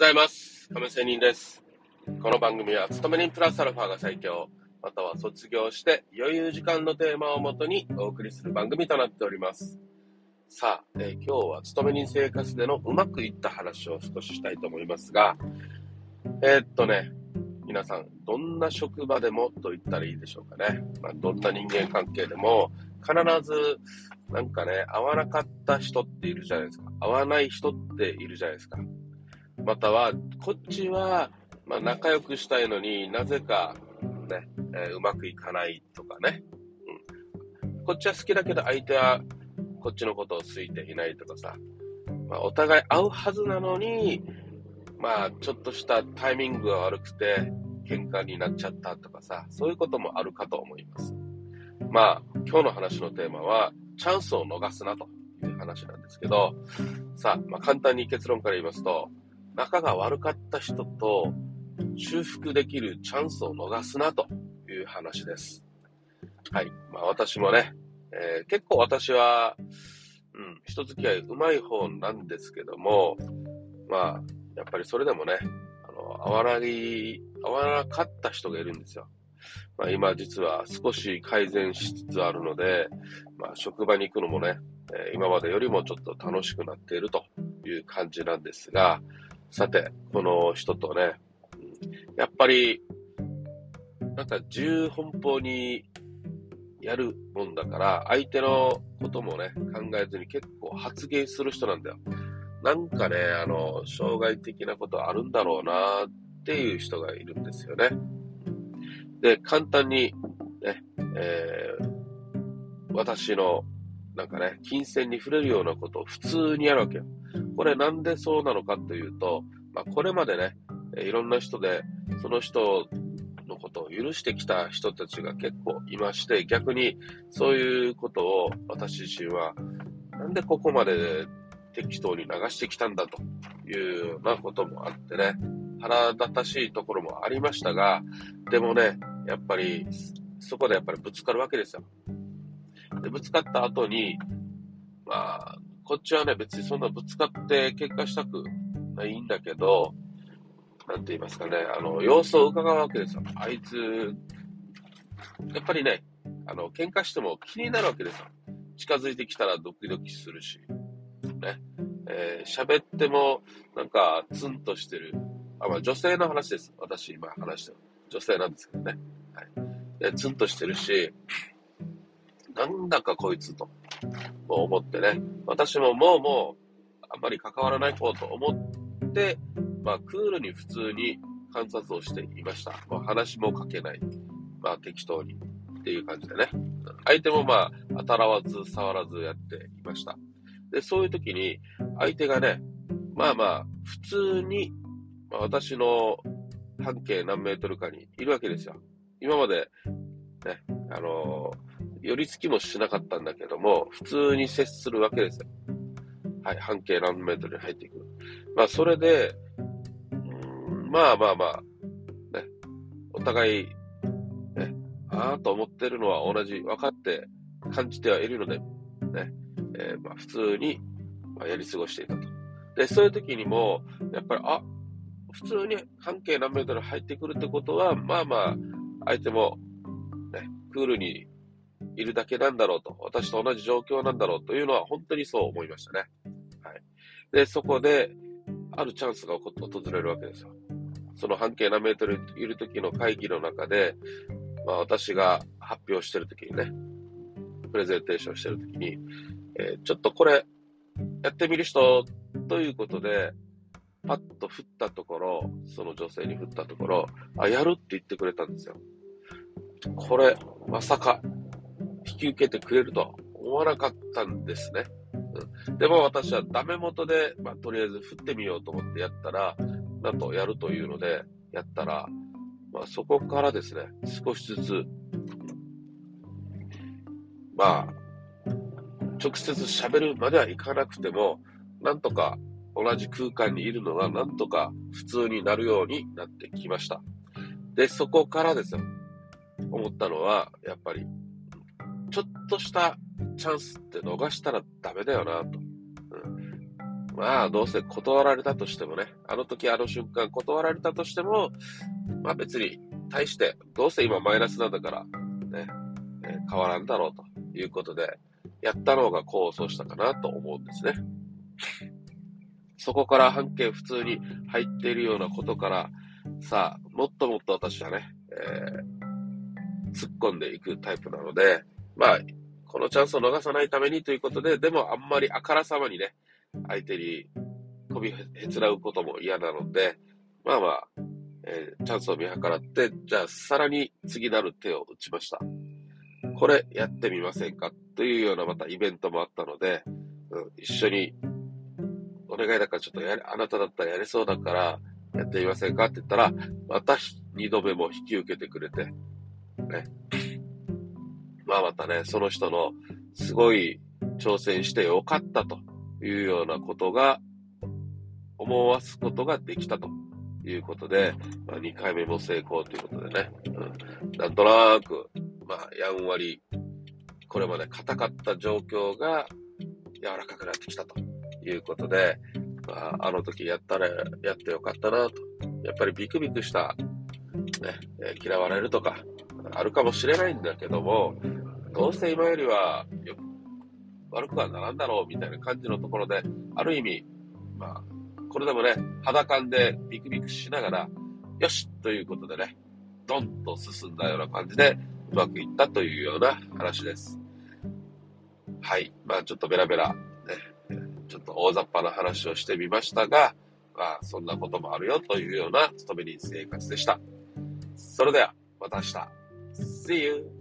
ございます。亀仙人です。この番組は、勤め人プラスアルファが最強、または卒業して余裕時間のテーマをもとにお送りする番組となっております。さあ、えー今日は勤め人生活でのうまくいった話を少ししたいと思いますが、えーっとね、皆さん、どんな職場でもと言ったらいいでしょうかね。まあ、どんな人間関係でも、必ず、なんかね、合わなかった人っているじゃないですか。合わない人っているじゃないですか。または、こっちは、まあ、仲良くしたいのになぜか、ね、えーうまくいかないとかね、うん。こっちは好きだけど相手はこっちのことを好いていないとかさ、まあ、お互い合うはずなのに、まあ、ちょっとしたタイミングが悪くて、喧嘩になっちゃったとかさ、そういうこともあるかと思います。まあ、今日の話のテーマは、チャンスを逃すなという話なんですけど、さあ、まあ、簡単に結論から言いますと、仲が悪かった人と修復できるチャンスを逃すなという話です。はい。まあ私もね、えー結構私は、うん、人付き合い上手い方なんですけども、まあ、やっぱりそれでもね、あの、合わない、合わなかった人がいるんですよ。まあ今実は少し改善しつつあるので、まあ職場に行くのもね、え今までよりもちょっと楽しくなっているという感じなんですが、さて、この人とね、やっぱり、なんか自由奔放にやるもんだから、相手のこともね、考えずに結構発言する人なんだよ。なんかね、あの、障害的なことあるんだろうなっていう人がいるんですよね。で、簡単に、ね、えー私の、なんかね、金銭に触れるようなことを普通にやるわけよ。これなんでそうなのかというと、まあ、これまでね、いろんな人で、その人のことを許してきた人たちが結構いまして、逆にそういうことを私自身は、なんでここまで適当に流してきたんだというようなこともあってね、腹立たしいところもありましたが、でもね、やっぱり、そこでやっぱりぶつかるわけですよ。で、ぶつかった後に、まあ、こっちはね、別にそんなぶつかって喧嘩したくないんだけど、なんて言いますかね、あの、様子を伺うわけですよ。あいつ、やっぱりね、あの、喧嘩しても気になるわけですよ。近づいてきたらドキドキするし、ね。えー喋っても、なんか、ツンとしてる。あ、まあ、女性の話です。私、今話してる。女性なんですけどね。はい。で、ツンとしてるし、なんだかこいつと、思ってね。私ももうもう、あんまり関わらない方と思って、まあ、クールに普通に観察をしていました。まあ、話もかけない。まあ、適当に。っていう感じでね。相手もまあ、当たらわず、触らずやっていました。で、そういう時に、相手がね、まあまあ、普通に、まあ、私の半径何メートルかにいるわけですよ。今まで、ね、あのー寄り付きもしなかったんだけども、普通に接するわけですよ。はい、半径何メートルに入っていく。まあ、それで、うんまあまあまあ、ね、お互い、ね、ああと思ってるのは同じ、分かって感じてはいるので、ね、えーまあ、普通に、ま、やり過ごしていたと。で、そういう時にも、やっぱり、あ、普通に半径何メートル入ってくるってことは、まあまあ、相手も、ね、クールにいるだけなんだろうと、私と同じ状況なんだろうというのは本当にそう思いましたね。はい。で、そこで、あるチャンスが訪れるわけですよ。その半径何メートルいる時の会議の中で、まあ私が発表してる時にね、プレゼンテーションしてる時に、えーちょっとこれ、やってみる人ということで、パッと振ったところ、その女性に振ったところ、あ、やるって言ってくれたんですよ。これ、まさか、き受けてくれるとは思わなかったんですね。うん、でも私はダメ元で、まあ、とりあえず振ってみようと思ってやったら、なんとやるというので、やったら、まあ、そこからですね、少しずつ、まあ、直接喋るまではいかなくても、なんとか同じ空間にいるのがなんとか普通になるようになってきました。で、そこからですよ、思ったのは、やっぱり、ちょっとしたチャンスって逃したらダメだよなと。うん、まあ、どうせ断られたとしてもね、あの時あの瞬間断られたとしても、まあ別に、対して、どうせ今マイナスなんだから、ね、え、変わらんだろうということで、やったのが功を奏したかなと思うんですね。そこから半径普通に入っているようなことから、さあ、もっともっと私はね、えー、突っ込んでいくタイプなので、まあ、このチャンスを逃さないためにということで、でもあんまりあからさまにね、相手にこびへつらうことも嫌なので、まあまあ、えー、チャンスを見計らって、じゃあさらに次なる手を打ちました。これやってみませんかというようなまたイベントもあったので、うん、一緒にお願いだからちょっとやあなただったらやれそうだからやってみませんかって言ったら、また二度目も引き受けてくれて、ね。まあまたね、その人のすごい挑戦してよかったというようなことが思わすことができたということで、まあ、2回目も成功ということでね、うん、なんとなく、まあ、やんわり、これまで硬かった状況が柔らかくなってきたということで、まあ、あの時やったら、やってよかったなと。やっぱりビクビクした、ね、嫌われるとか、あるかもしれないんだけども、どうせ今よりはよ悪くはならんだろうみたいな感じのところで、ある意味、まあ、これでもね、肌感でビクビクしながら、よしということでね、ドンと進んだような感じで、うまくいったというような話です。はい。まあちょっとベラベラ、ね、ちょっと大雑把な話をしてみましたが、まあそんなこともあるよというような勤め人生活でした。それでは、また明日。See you!